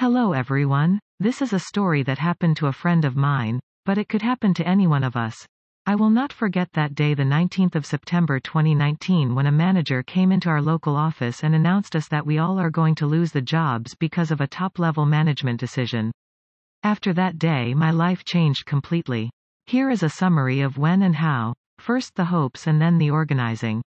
Hello everyone. This is a story that happened to a friend of mine, but it could happen to any one of us. I will not forget that day the 19th of September 2019 when a manager came into our local office and announced us that we all are going to lose the jobs because of a top-level management decision. After that day my life changed completely. Here is a summary of when and how. First the hopes and then the organizing.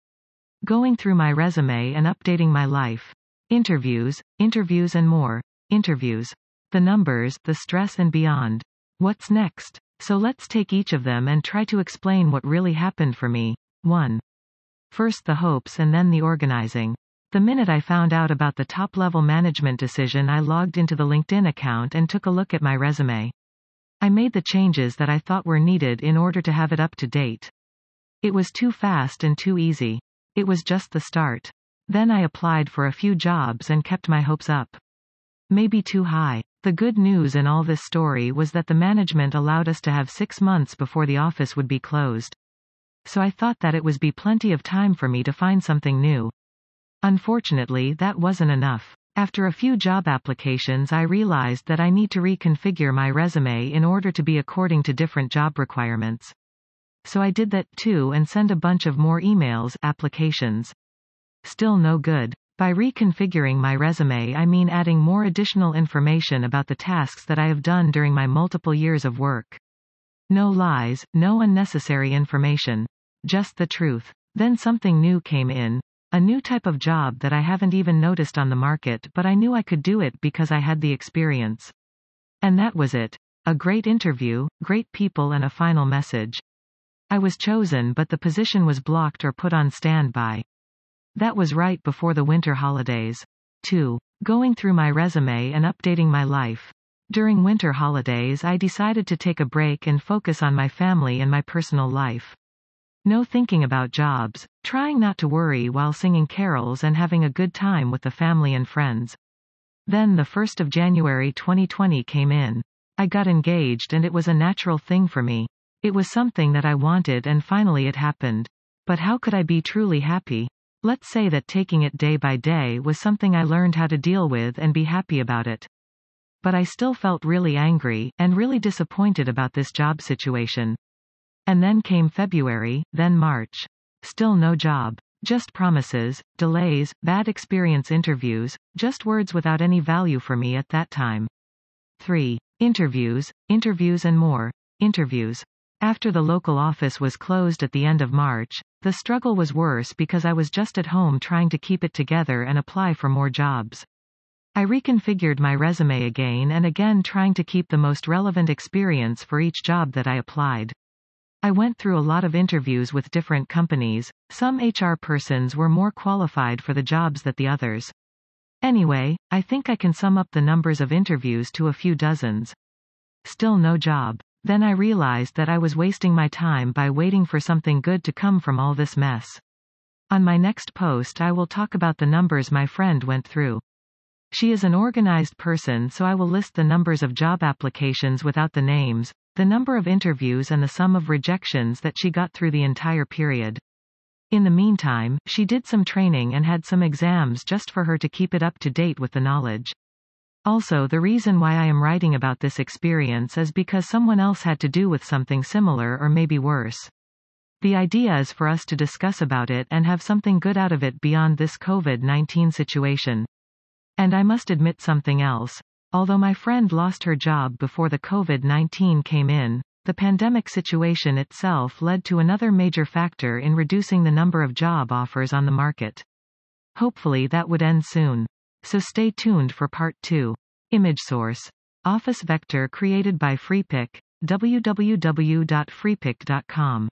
Going through my resume and updating my life. Interviews, interviews and more. Interviews. The numbers, the stress and beyond. What's next? So let's take each of them and try to explain what really happened for me. 1. First the hopes and then the organizing. The minute I found out about the top-level management decision I logged into the LinkedIn account and took a look at my resume. I made the changes that I thought were needed in order to have it up to date. It was too fast and too easy. It was just the start. Then I applied for a few jobs and kept my hopes up. Maybe too high. The good news in all this story was that the management allowed us to have six months before the office would be closed. So I thought that it was be plenty of time for me to find something new. Unfortunately that wasn't enough. After a few job applications I realized that I need to reconfigure my resume in order to be according to different job requirements. So I did that too and sent a bunch of more emails, applications. Still no good. By reconfiguring my resume I mean adding more additional information about the tasks that I have done during my multiple years of work. No lies, no unnecessary information. Just the truth. Then something new came in. A new type of job that I haven't even noticed on the market but I knew I could do it because I had the experience. And that was it. A great interview, great people and a final message. I was chosen but the position was blocked or put on standby. That was right before the winter holidays. 2. Going through my resume and updating my life. During winter holidays I decided to take a break and focus on my family and my personal life. No thinking about jobs, trying not to worry while singing carols and having a good time with the family and friends. Then the 1st of January 2020 came in. I got engaged and it was a natural thing for me. It was something that I wanted and finally it happened. But how could I be truly happy? Let's say that taking it day by day was something I learned how to deal with and be happy about it. But I still felt really angry, and really disappointed about this job situation. And then came February, then March. Still no job. Just promises, delays, bad experience interviews, just words without any value for me at that time. 3. Interviews, interviews and more. Interviews. After the local office was closed at the end of March, the struggle was worse because I was just at home trying to keep it together and apply for more jobs. I reconfigured my resume again and again trying to keep the most relevant experience for each job that I applied. I went through a lot of interviews with different companies, some HR persons were more qualified for the jobs than the others. Anyway, I think I can sum up the numbers of interviews to a few dozens. Still no job. Then I realized that I was wasting my time by waiting for something good to come from all this mess. On my next post I will talk about the numbers my friend went through. She is an organized person so I will list the numbers of job applications without the names, the number of interviews and the sum of rejections that she got through the entire period. In the meantime, she did some training and had some exams just for her to keep it up to date with the knowledge. Also the reason why I am writing about this experience is because someone else had to do with something similar or maybe worse. The idea is for us to discuss about it and have something good out of it beyond this COVID-19 situation. And I must admit something else. Although my friend lost her job before the COVID-19 came in, the pandemic situation itself led to another major factor in reducing the number of job offers on the market. Hopefully that would end soon. So stay tuned for part 2. Image source. Office vector created by Freepik. www.freepik.com